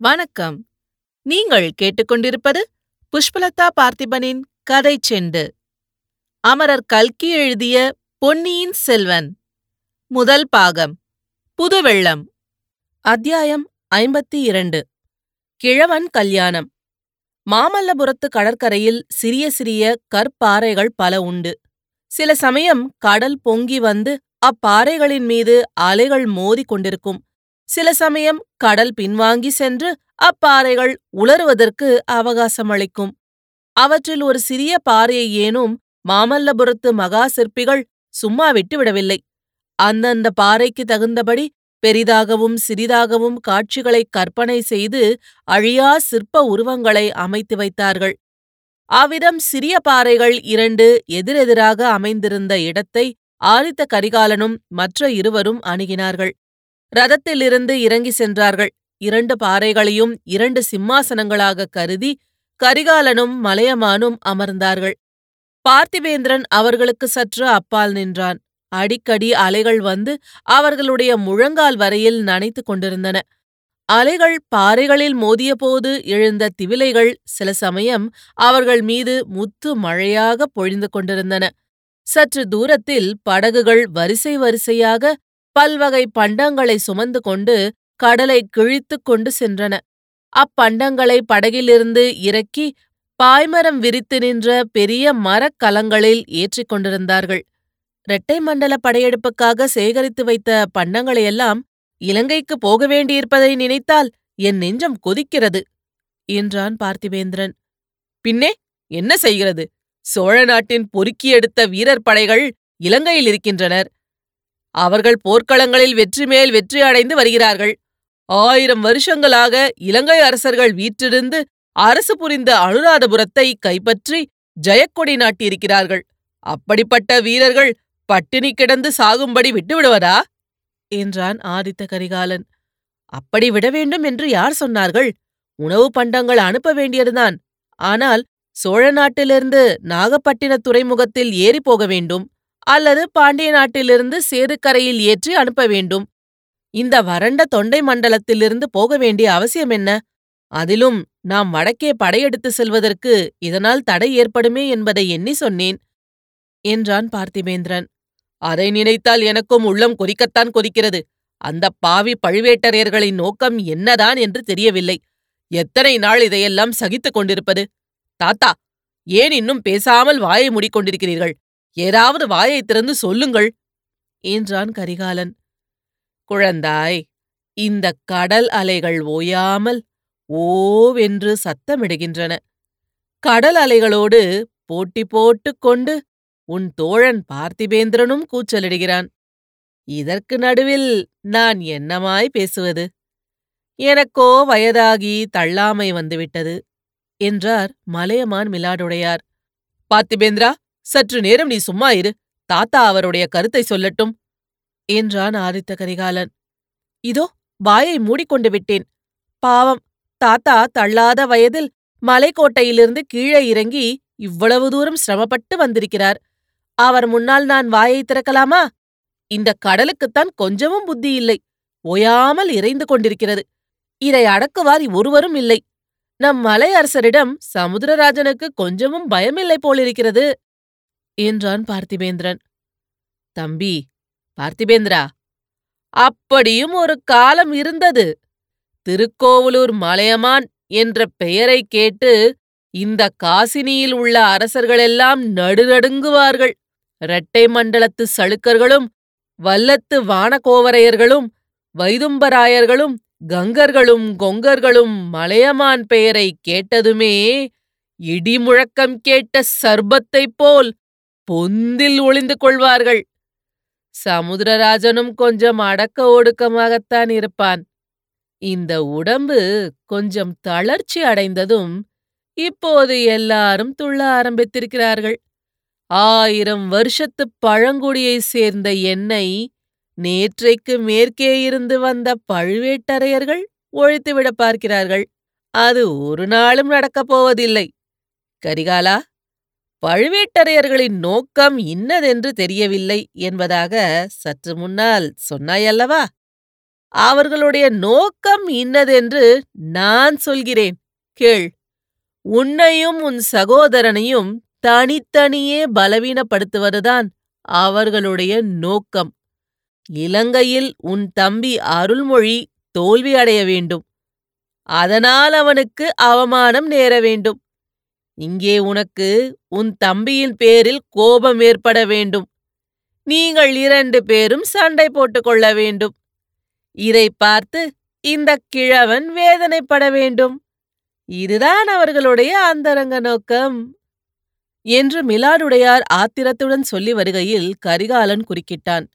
வணக்கம். நீங்கள் கேட்டுக்கொண்டிருப்பது புஷ்பலதா பார்த்திபனின் கதை செண்டு. அமரர் கல்கி எழுதிய பொன்னியின் செல்வன். முதல் பாகம். புதுவெள்ளம். அத்தியாயம் ஐம்பத்தி இரண்டு கிழவன் கல்யாணம். மாமல்லபுரத்து கடற்கரையில் சிறிய சிறிய கற்பாறைகள் பல உண்டு. சில சமயம் கடல் பொங்கி வந்து அப்பாறைகளின் மீது அலைகள் மோதிக் கொண்டிருக்கும் சில சமயம் கடல் பின்வாங்கி சென்று அப்பாறைகள் உலருவதற்கு அவகாசம் அளிக்கும் அவற்றில் ஒரு சிறிய பாறையை ஏனும் மாமல்லபுரத்து மகா சிற்பிகள் சும்மா விட்டுவிடவில்லை அந்தந்த பாறைக்கு தகுந்தபடி பெரிதாகவும் சிறிதாகவும் காட்சிகளை கற்பனை செய்து அழியா சிற்ப உருவங்களை அமைத்து வைத்தார்கள். அவ்விதம் சிறிய பாறைகள் இரண்டு எதிரெதிராக அமைந்திருந்த இடத்தை ஆதித்த கரிகாலனும் மற்ற இருவரும் அணுகினார்கள். ரதத்திலிருந்து இறங்கி சென்றார்கள். இரண்டு பாறைகளையும் இரண்டு சிம்மாசனங்களாக கருதி கரிகாலனும் மலையமானும் அமர்ந்தார்கள். பார்த்திவேந்திரன் அவர்களுக்கு சற்று அப்பால் நின்றான். அடிக்கடி அலைகள் வந்து அவர்களுடைய முழங்கால் வரையில் நனைத்துக் கொண்டிருந்தன. அலைகள் பாறைகளில் மோதியபோது எழுந்த திவிலைகள் சில சமயம் அவர்கள் மீது முத்து மழையாக பொழிந்து கொண்டிருந்தன. சற்று தூரத்தில் படகுகள் வரிசை வரிசையாக பல்வகை பண்டங்களை சுமந்து கொண்டு கடலை கிழித்துக் கொண்டு சென்றன. அப்பண்டங்களை படகிலிருந்து இறக்கி பாய்மரம் விரித்து நின்ற பெரிய மரக் கலங்களில் ஏற்றிக் கொண்டிருந்தார்கள். இரட்டை மண்டல படையெடுப்புக்காக சேகரித்து வைத்த பண்டங்களையெல்லாம் இலங்கைக்கு போக வேண்டியிருப்பதை நினைத்தால் என் நெஞ்சம் கொதிக்கிறது என்றான் பார்த்திவேந்திரன். பின்னே என்ன செய்கிறது? சோழ நாட்டின் பொறுக்கி எடுத்த வீரர் படைகள் இலங்கையில் இருக்கின்றனர். அவர்கள் போர்க்களங்களில் வெற்றி மேல் வெற்றி அடைந்து வருகிறார்கள். ஆயிரம் வருஷங்களாக இலங்கை அரசர்கள் வீற்றிருந்து அரசு புரிந்த அனுராதபுரத்தை கைப்பற்றி ஜெயக்கொடி நாட்டியிருக்கிறார்கள். அப்படிப்பட்ட வீரர்கள் பட்டினி கிடந்து சாகும்படி விட்டுவிடுவதா? என்றான் ஆதித்த கரிகாலன். அப்படி விட வேண்டும் என்று யார் சொன்னார்கள்? உணவு பண்டங்கள் அனுப்ப வேண்டியதுதான். ஆனால் சோழ நாட்டிலிருந்து நாகப்பட்டின துறைமுகத்தில் ஏறி போக வேண்டும். அல்லது பாண்டிய நாட்டிலிருந்து சேதுக்கரையில் ஏற்றி அனுப்ப வேண்டும். இந்த வறண்ட தொண்டை மண்டலத்திலிருந்து போக வேண்டிய அவசியம் என்ன? அதிலும் நாம் வடக்கே படையெடுத்து செல்வதற்கு இதனால் தடை ஏற்படுமே என்பதை எண்ணி சொன்னேன் என்றான் பார்த்திபேந்திரன். அதை நினைத்தால் எனக்கும் உள்ளம் கொதிக்கத்தான் கொதிக்கிறது. அந்த பாவி பழுவேட்டரையர்களின் நோக்கம் என்னதான் என்று தெரியவில்லை. எத்தனை நாள் இதையெல்லாம் சகித்துக் கொண்டிருப்பது? தாத்தா ஏன் இன்னும் பேசாமல் வாயை மூடிக்கொண்டிருக்கிறீர்கள் ஏதாவது வாயை திறந்து சொல்லுங்கள் என்றான் கரிகாலன். குழந்தாய் இந்த கடல் அலைகள் ஓயாமல் ஓவென்று சத்தமிடுகின்றன. கடல் அலைகளோடு போட்டி போட்டுக் கொண்டு உன் தோழன் பார்த்திபேந்திரனும் கூச்சலிடுகிறான். இதற்கு நடுவில் நான் என்னமாய் பேசுவது? எனக்கோ வயதாகி தள்ளாமை வந்துவிட்டது என்றார் மலையமான் மிலாடுடையார். பார்த்திபேந்திரா சற்று நேரம் நீ சும்மா இரு. தாத்தா அவருடைய கருத்தை சொல்லட்டும். என்றான் ஆதித்த கரிகாலன். இதோ வாயை மூடிக்கொண்டு விட்டேன். பாவம் தாத்தா தள்ளாத வயதில் மலைக்கோட்டையிலிருந்து கீழே இறங்கி இவ்வளவு தூரம் சிரமப்பட்டு வந்திருக்கிறார். அவர் முன்னால் நான் வாயை திறக்கலாமா? இந்த கடலுக்குத்தான் கொஞ்சமும் புத்தி இல்லை. ஓயாமல் இறைந்து கொண்டிருக்கிறது. இதை அடக்குவார் ஒருவரும் இல்லை. நம் மலை அரசரிடம் சமுத்திரராஜனுக்கு கொஞ்சமும் பயமில்லை போலிருக்கிறது. என்றான் பார்த்திபேந்திரன். தம்பி பார்த்திபேந்திரா அப்படியும் ஒரு காலம் இருந்தது. திருக்கோவலூர் மலையமான் என்ற பெயரை கேட்டு இந்த காசினியில் உள்ள அரசர்களெல்லாம் நடுநடுங்குவார்கள். இரட்டை மண்டலத்து சளுக்கர்களும் வல்லத்து வானகோவரையர்களும் வைதும்பராயர்களும் கங்கர்களும் கொங்கர்களும் மலையமான் பெயரை கேட்டதுமே இடி முழக்கம் கேட்ட சர்பத்தைப் போல் பொந்தில் ஒளிந்து கொள்வார்கள். சமுத்திரராஜனும் கொஞ்சம் அடக்க ஒடுக்கமாகத்தான் இருப்பான். இந்த உடம்பு கொஞ்சம் தளர்ச்சி அடைந்ததும் இப்போது எல்லாரும் துள்ள ஆரம்பித்திருக்கிறார்கள். ஆயிரம் வருஷத்து பழங்குடியைச் சேர்ந்த என்னை நேற்றைக்கு மேற்கே இருந்து வந்த பழுவேட்டரையர்கள் ஒழித்துவிட பார்க்கிறார்கள். அது ஒரு நாளும் நடக்கப் போவதில்லை. கரிகாலா பழுவேட்டரையர்களின் நோக்கம் இன்னதென்று தெரியவில்லை என்பதாக சற்று முன்னால் சொன்னாயல்லவா? அவர்களுடைய நோக்கம் இன்னதென்று நான் சொல்கிறேன். கேள். உன்னையும் உன் சகோதரனையும் தனித்தனியே பலவீனப்படுத்துவதுதான் அவர்களுடைய நோக்கம். இலங்கையில் உன் தம்பி அருள்மொழி தோல்வி அடைய வேண்டும். அதனால் அவனுக்கு அவமானம் நேர வேண்டும். இங்கே உனக்கு உன் தம்பியின் பேரில் கோபம் ஏற்பட வேண்டும். நீங்கள் இரண்டு பேரும் சண்டை போட்டுக் கொள்ள வேண்டும். இதை பார்த்து இந்த கிழவன் வேதனைப்பட வேண்டும். இதுதான் அவர்களுடைய அந்தரங்க நோக்கம். என்று மிலாடுடையார் ஆத்திரத்துடன் சொல்லி வருகையில் கரிகாலன் குறுக்கிட்டான்.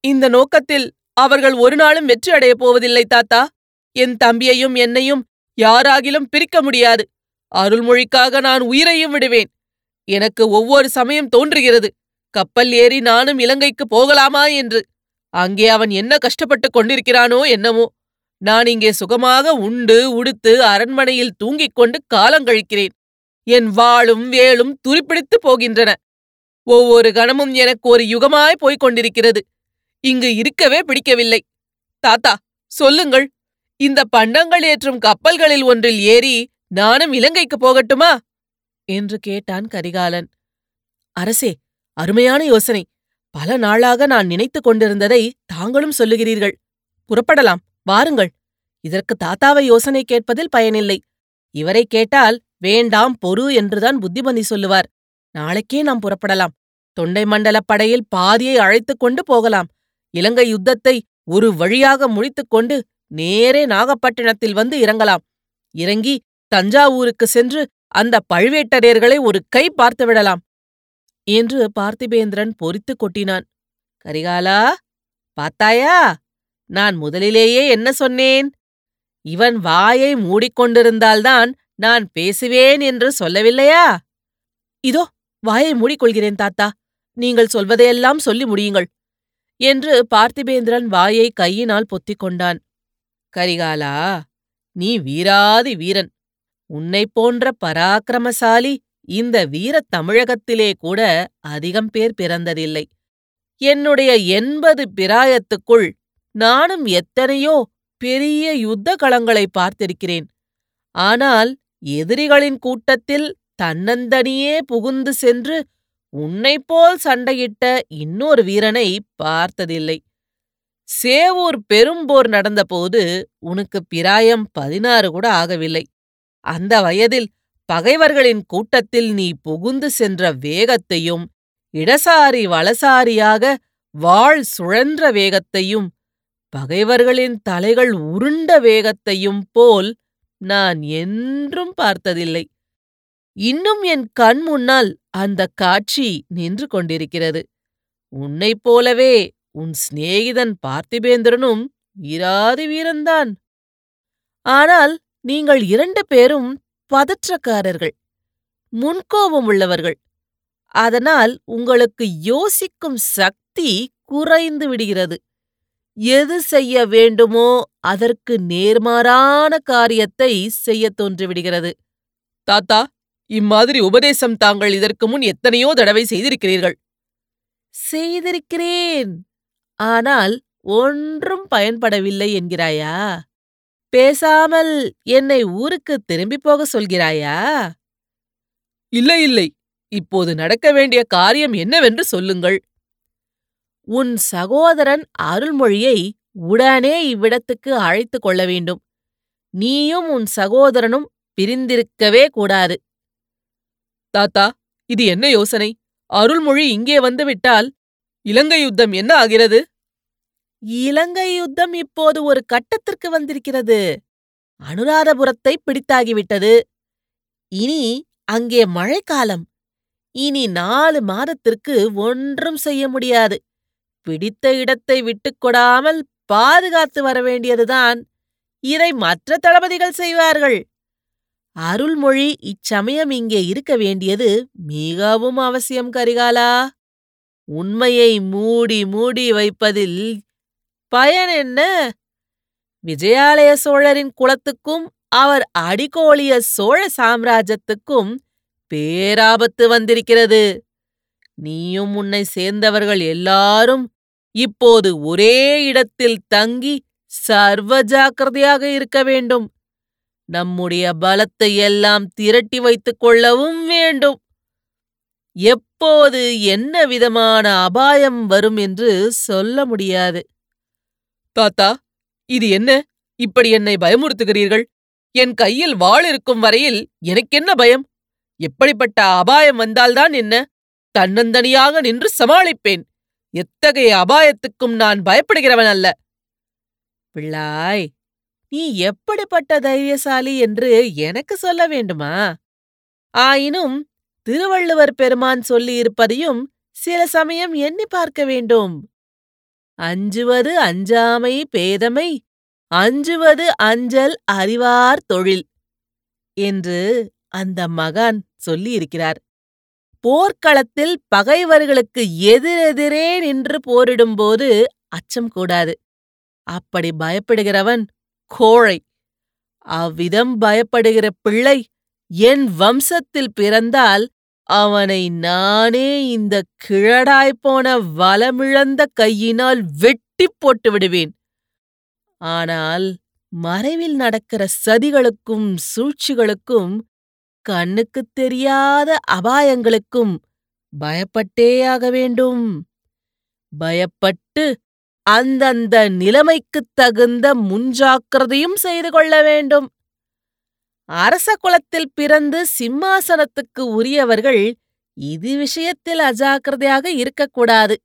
இந்த நோக்கத்தில் அவர்கள் ஒரு நாளும் வெற்றி அடையப் போவதில்லை தாத்தா. என் தம்பியையும் என்னையும் யாராகிலும் பிரிக்க முடியாது. அருள்மொழிக்காக நான் உயிரையும் விடுவேன். எனக்கு ஒவ்வொரு சமயம் தோன்றுகிறது. கப்பல் ஏறி நானும் இலங்கைக்கு போகலாமா என்று. அங்கே அவன் என்ன கஷ்டப்பட்டுக் கொண்டிருக்கிறானோ என்னமோ. நான் இங்கே சுகமாக உண்டு உடுத்து அரண்மனையில் தூங்கிக் கொண்டு காலங்கழிக்கிறேன் என் வாளும் வேலும் துருப்பிடித்துப் போகின்றன. ஒவ்வொரு கணமும் எனக்கு ஒரு யுகமாய் போய்க் கொண்டிருக்கிறது. இங்கு இருக்கவே பிடிக்கவில்லை. தாத்தா சொல்லுங்கள். இந்த பண்டங்கள் ஏற்றும் கப்பல்களில் ஒன்றில் ஏறி நானும் இலங்கைக்கு போகட்டுமா? என்று கேட்டான் கரிகாலன். அரசே அருமையான யோசனை. பல நாளாக நான் நினைத்துக் கொண்டிருந்ததை தாங்களும் சொல்லுகிறீர்கள். புறப்படலாம் வாருங்கள். இதற்கு தாத்தாவை யோசனை கேட்பதில் பயனில்லை. இவரை கேட்டால் வேண்டாம் பொறு என்றுதான் புத்திமதி சொல்லுவார். நாளைக்கே நாம் புறப்படலாம். தொண்டை மண்டலப் படையில் பாதியை அழைத்துக் கொண்டு போகலாம். இலங்கை யுத்தத்தை ஒரு வழியாக முடித்துக் கொண்டு நேரே நாகப்பட்டினத்தில் வந்து இறங்கலாம். இறங்கி தஞ்சாவூருக்கு சென்று அந்த பழுவேட்டரையர்களை ஒரு கை பார்த்துவிடலாம் என்று பார்த்திபேந்திரன் பொறித்துக் கொட்டினான். கரிகாலா பார்த்தாயா? நான் முதலிலேயே என்ன சொன்னேன்? இவன் வாயை மூடிக்கொண்டிருந்தால்தான் நான் பேசுவேன் என்று சொல்லவில்லையா? இதோ வாயை மூடிக்கொள்கிறேன் தாத்தா நீங்கள் சொல்வதையெல்லாம் சொல்லி முடியுங்கள் என்று பார்த்திபேந்திரன் வாயை கையினால் பொத்திக் கொண்டான். கரிகாலா நீ வீராதி வீரன் உன்னைப் போன்ற பராக்கிரமசாலி இந்த வீரத் தமிழகத்திலே கூட அதிகம் பேர் பிறந்ததில்லை. என்னுடைய எண்பது பிராயத்துக்குள் நானும் எத்தனையோ பெரிய யுத்த களங்களை பார்த்திருக்கிறேன். ஆனால் எதிரிகளின் கூட்டத்தில் தன்னந்தனியே புகுந்து சென்று உன்னைப்போல் சண்டையிட்ட இன்னொரு வீரனை பார்த்ததில்லை. சேவூர் பெரும்போர் நடந்தபோது உனக்கு பிராயம் பதினாறு கூட ஆகவில்லை. அந்த வயதில் பகைவர்களின் கூட்டத்தில் நீ புகுந்து சென்ற வேகத்தையும் இடசாரி வலசாரியாக வாழ் சுழன்ற வேகத்தையும் பகைவர்களின் தலைகள் உருண்ட வேகத்தையும் போல் நான் என்றும் பார்த்ததில்லை. இன்னும் என் கண் முன்னால் அந்த காட்சி நின்று கொண்டிருக்கிறது. உன்னைப் போலவே உன் சிநேகிதன் பார்த்திபேந்திரனும் வீராதி வீரன்தான். ஆனால் நீங்கள் இரண்டு பேரும் பதற்றக்காரர்கள் முன்கோபம் உள்ளவர்கள். அதனால் உங்களுக்கு யோசிக்கும் சக்தி குறைந்து விடுகிறது. எது செய்ய வேண்டுமோ அதற்கு நேர்மாறான காரியத்தை செய்யத் தோன்றிவிடுகிறது தாத்தா இம்மாதிரி உபதேசம் தாங்கள் இதற்கு முன் எத்தனையோ தடவை செய்திருக்கிறீர்கள். செய்திருக்கிறேன். ஆனால் ஒன்றும் பயன்படவில்லை என்கிறாயா? பேசாமல் என்னை ஊருக்கு திரும்பிப் போக சொல்கிறாயா? இல்லை இல்லை. இப்போது நடக்க வேண்டிய காரியம் என்னவென்று சொல்லுங்கள். உன் சகோதரன் அருள்மொழியை உடனே இவ்விடத்துக்கு அழைத்துக் கொள்ள வேண்டும். நீயும் உன் சகோதரனும் பிரிந்திருக்கவே கூடாது. தாத்தா இது என்ன யோசனை? அருள்மொழி இங்கே வந்துவிட்டால் இலங்கை யுத்தம் என்ன ஆகிறது? இலங்கை யுத்தம் இப்போது ஒரு கட்டத்திற்கு வந்திருக்கிறது. அனுராதபுரத்தை பிடித்தாகிவிட்டது. இனி அங்கே மழைக்காலம். இனி நாலு மாதத்திற்கு ஒன்றும் செய்ய முடியாது. பிடித்த இடத்தை விட்டுக் கொடாமல் பாதுகாத்து வர வேண்டியதுதான் இதை மற்ற தளபதிகள் செய்வார்கள். அருள்மொழி இச்சமயம் இங்கே இருக்க வேண்டியது மிகவும் அவசியம் கரிகாலா. உண்மையை மூடி மூடி வைப்பதில் பயன் என்ன? விஜயாலய சோழரின் குலத்துக்கும் அவர் அடிகோளிய சோழ சாம்ராஜ்யத்துக்கும் பேராபத்து வந்திருக்கிறது. நீயும் உன்னை சேர்ந்தவர்கள் எல்லாரும் இப்போது ஒரே இடத்தில் தங்கி சர்வ ஜாக்கிரதையாக இருக்க வேண்டும். நம்முடைய பலத்தை எல்லாம் திரட்டி வைத்துக் கொள்ளவும் வேண்டும். எப்போது என்ன விதமான அபாயம் வரும் என்று சொல்ல முடியாது. தாத்தா இது என்ன? இப்படி என்னை பயமுறுத்துகிறீர்கள்? என் கையில் வாள் இருக்கும் வரையில் எனக்கென்ன பயம்? எப்படிப்பட்ட அபாயம் வந்தால்தான் என்ன? தன்னந்தனியாக நின்று சமாளிப்பேன். எத்தகைய அபாயத்துக்கும் நான் பயப்படுகிறவன் அல்ல. பிள்ளாய் நீ எப்படிப்பட்ட தைரியசாலி என்று எனக்கு சொல்ல வேண்டுமா? ஆயினும் திருவள்ளுவர் பெருமான் சொல்லியிருப்பதையும் சில சமயம் எண்ணி பார்க்க வேண்டும். அஞ்சுவது அஞ்சாமை பேதமை அஞ்சுவது அஞ்சல் அறிவார் தொழில் என்று அந்த மகான் சொல்லியிருக்கிறார். போர்க்களத்தில் பகைவர்களுக்கு எதிரெதிரே நின்று போரிடும்போது அச்சம் கூடாது. அப்படி பயப்படுகிறவன் கோழை அவ்விதம் பயப்படுகிற பிள்ளை என் வம்சத்தில் பிறந்தால் அவனை நானே இந்த கிழடாய்ப்போன வலமிழந்த கையினால் வெட்டிப் போட்டு விடுவேன். ஆனால் மறைவில் நடக்கிற சதிகளுக்கும் சூழ்ச்சிகளுக்கும் கண்ணுக்குத் தெரியாத அபாயங்களுக்கும் பயப்பட்டேயாக வேண்டும். பயப்பட்டு அந்தந்த நிலைமைக்குத் தகுந்த முன்ஜாக்கிரதையும் செய்து கொள்ள வேண்டும். அரச குலத்தில் பிறந்து சிம்மாசனத்துக்கு உரியவர்கள் இது விஷயத்தில் அஜாக்கிரதையாக இருக்கக்கூடாது.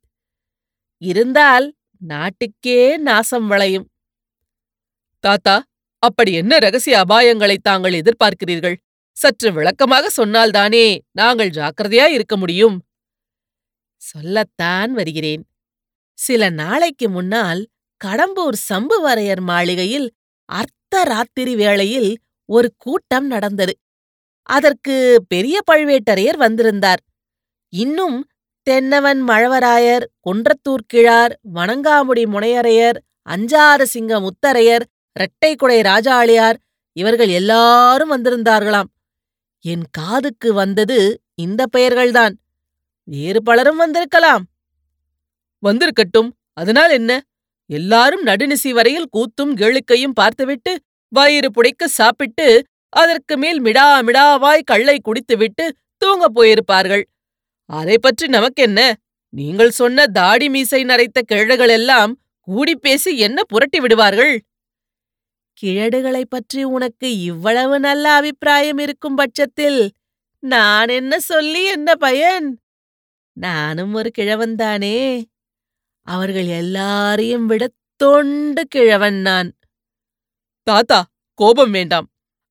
இருந்தால் நாட்டுக்கே நாசம் விளையும். தாத்தா அப்படி என்ன ரகசிய அபாயங்களை தாங்கள் எதிர்பார்க்கிறீர்கள்? சற்று விளக்கமாக சொன்னால்தானே நாங்கள் ஜாக்கிரதையா இருக்க முடியும்? சொல்லத்தான் வருகிறேன். சில நாளைக்கு முன்னால் கடம்பூர் சம்புவரையர் மாளிகையில் அர்த்த ராத்திரி வேளையில் ஒரு கூட்டம் நடந்தது. அதற்கு பெரிய பழுவேட்டரையர் வந்திருந்தார். இன்னும் தென்னவன் மழவராயர் குன்றத்தூர் கிழார் வணங்காமுடி முனையரையர் அஞ்சாறு சிங்க முத்தரையர் இரட்டைக்குடை ராஜாளியார் இவர்கள் எல்லாரும் வந்திருந்தார்களாம். என் காதுக்கு வந்தது இந்த பெயர்கள்தான். வேறு பலரும் வந்திருக்கலாம். வந்திருக்கட்டும். அதனால் என்ன? எல்லாரும் நடுநிசி வரையில் கூத்தும் கேளிக்கையும் பார்த்துவிட்டு வயிறு புடைக்க சாப்பிட்டு அதற்கு மேல் மிடா மிடாவாய் கள்ளை குடித்துவிட்டு தூங்கப் போயிருப்பார்கள். அதை பற்றி நமக்கென்ன? நீங்கள் சொன்ன தாடி மீசை நரைத்த கிழடுகள் எல்லாம் கூடி பேசி என்ன புரட்டி விடுவார்கள்? கிழடுகளைப் பற்றி உனக்கு இவ்வளவு நல்ல அபிப்பிராயம் இருக்கும் பட்சத்தில் நான் என்ன சொல்லி என்ன பயன்? நானும் ஒரு கிழவன்தானே அவர்கள் எல்லாரையும் விட தொண்டு கிழவன் நான். தாத்தா கோபம் வேண்டாம்.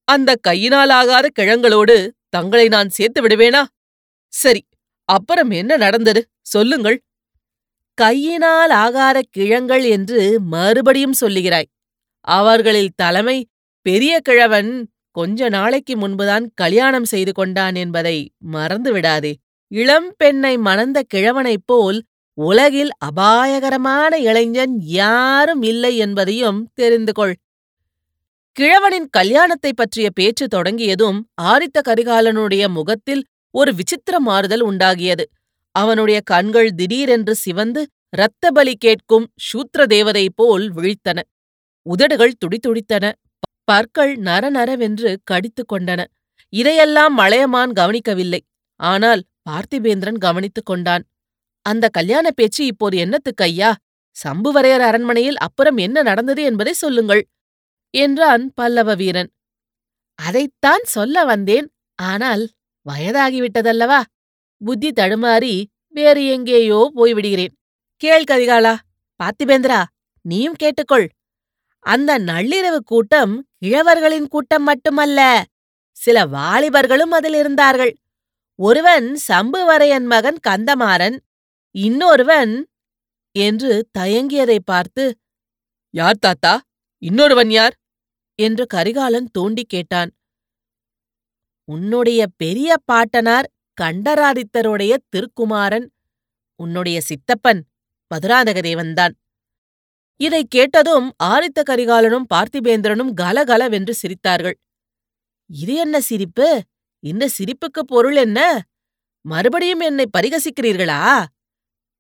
அந்த கையினாலாகாத கிழங்களோடு தங்களை நான் சேர்த்து விடுவேனா? சரி அப்புறம் என்ன நடந்தது? சொல்லுங்கள். கையினால் ஆகாத கிழங்கள் என்று மறுபடியும் சொல்லுகிறாய். அவர்களில் தலைமை பெரிய கிழவன் கொஞ்ச நாளைக்கு முன்புதான் கல்யாணம் செய்து கொண்டான் என்பதை மறந்து விடாதே. இளம் பெண்ணை மணந்த கிழவனைப் போல் உலகில் அபாயகரமான இளைஞன் யாரும் இல்லை என்பதையும் தெரிந்து கொள். கிழவனின் கல்யாணத்தைப் பற்றிய பேச்சு தொடங்கியதும் ஆரித்த கரிகாலனுடைய முகத்தில் ஒரு விசித்திர மாறுதல் உண்டாகியது. அவனுடைய கண்கள் திடீரென்று சிவந்து இரத்த பலி கேட்கும் சூத்திர தேவதை போல் விழித்தன. உதடுகள் துடிதுடித்தன. பற்கள் நரநரவென்று கடித்துக் கொண்டன. இதையெல்லாம் மலையமான் கவனிக்கவில்லை. ஆனால் பார்த்திபேந்திரன் கவனித்துக் கொண்டான். அந்த கல்யாண பேச்சு இப்போது என்னத்துக்கு ஐயா? சம்புவரையர் அரண்மனையில் அப்புறம் என்ன நடந்தது என்பதை சொல்லுங்கள். என்றான் பல்லவ வீரன் அதைத்தான் சொல்ல வந்தேன். ஆனால் வயதாகிவிட்டதல்லவா? புத்தி தடுமாறி வேறு எங்கேயோ போய்விடுகிறேன். கேள் கரிகாலா பார்த்திபேந்திரா நீயும் கேட்டுக்கொள். அந்த நள்ளிரவு கூட்டம் கிழவர்களின் கூட்டம் மட்டுமல்ல சில வாலிபர்களும் அதில் இருந்தார்கள். ஒருவன் சம்புவரையன் மகன் கந்தமாறன் இன்னொருவன் என்று தயங்கியதை பார்த்து யார் தாத்தா? இன்னொருவன் யார்? என்று கரிகாலன் தோண்டி கேட்டான். உன்னுடைய பெரிய பாட்டனார் கண்டராதித்தருடைய திருக்குமாரன் உன்னுடைய சித்தப்பன் மதுராந்தகதேவன்தான் இதைக் கேட்டதும் ஆதித்த கரிகாலனும் பார்த்திபேந்திரனும் கலகலவென்று சிரித்தார்கள். இது என்ன சிரிப்பு? இந்த சிரிப்புக்கு பொருள் என்ன? மறுபடியும் என்னை பரிகசிக்கிறீர்களா?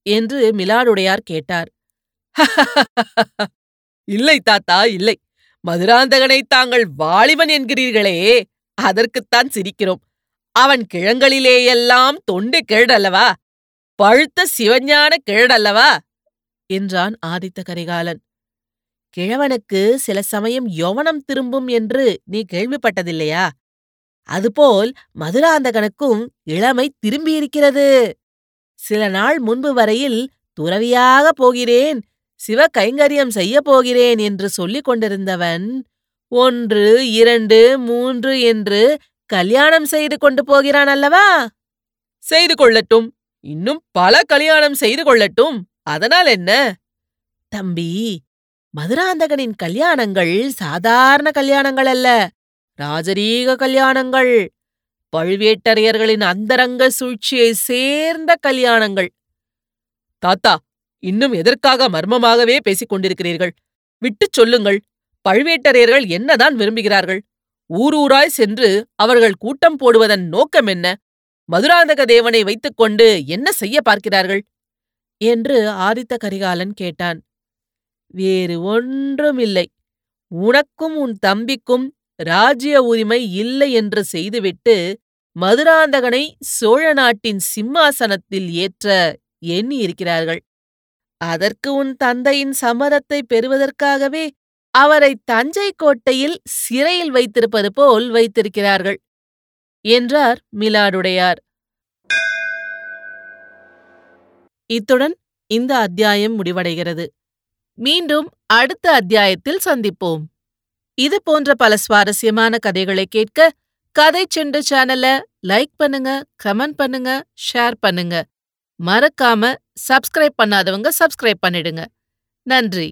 என்று மிலாடுடையார் கேட்டார். இல்லை தாத்தா இல்லை. மதுராந்தகனை தாங்கள் வாலிபன் என்கிறீர்களே அதற்குத்தான் சிரிக்கிறோம். அவன் கிழங்களிலேயெல்லாம் தொண்டு கிழடல்லவா பழுத்த சிவஞான கிழடல்லவா என்றான் ஆதித்த கரிகாலன். கிழவனுக்கு சில சமயம் யவனம் திரும்பும் என்று நீ கேள்விப்பட்டதில்லையா? அதுபோல் மதுராந்தகனுக்கும் இளமை திரும்பியிருக்கிறது. சில நாள் முன்பு வரையில் துறவியாக போகிறேன். சிவ கைங்கரியம் செய்யப் போகிறேன் என்று சொல்லிக் கொண்டிருந்தவன் ஒன்று இரண்டு மூன்று என்று கல்யாணம் செய்து கொண்டு போகிறான் அல்லவா? செய்து கொள்ளட்டும். இன்னும் பல கல்யாணம் செய்து கொள்ளட்டும். அதனால் என்ன? தம்பி மதுராந்தகனின் கல்யாணங்கள் சாதாரண கல்யாணங்கள் அல்ல. ராஜரீக கல்யாணங்கள். பழுவேட்டரையர்களின் அந்தரங்க சூழ்ச்சியை சேர்ந்த கல்யாணங்கள். தாத்தா இன்னும் எதற்காக மர்மமாகவே பேசிக் கொண்டிருக்கிறீர்கள்? விட்டுச் சொல்லுங்கள். பழுவேட்டரையர்கள் என்னதான் விரும்புகிறார்கள்? ஊர் ஊராய் சென்று அவர்கள் கூட்டம் போடுவதன் நோக்கம் என்ன? மதுராந்தக தேவனை வைத்துக் கொண்டு என்ன செய்ய பார்க்கிறார்கள்? என்று ஆதித்த கரிகாலன் கேட்டான். வேறு ஒன்றுமில்லை. உனக்கும் உன் தம்பிக்கும் ராஜ்ய உரிமை இல்லை என்று செய்துவிட்டு மதுராந்தகனை சோழ நாட்டின் சிம்மாசனத்தில் ஏற்ற எண்ணி இருக்கிறார்கள் அதற்கு உன் தந்தையின் சம்மதத்தை பெறுவதற்காகவே அவரை தஞ்சை கோட்டையில் சிறையில் வைத்திருப்பது போல் வைத்திருக்கிறார்கள் என்றார் மிலாடுடையார். இத்துடன் இந்த அத்தியாயம் முடிவடைகிறது. மீண்டும் அடுத்த அத்தியாயத்தில் சந்திப்போம். இது போன்ற பல சுவாரஸ்யமான கதைகளை கேட்க கதை செண்டு சேனலை லைக் பண்ணுங்க கமெண்ட் பண்ணுங்க ஷேர் பண்ணுங்க. மறக்காம சப்ஸ்கிரைப் பண்ணாதவங்க சப்ஸ்கிரைப் பண்ணிடுங்க. நன்றி.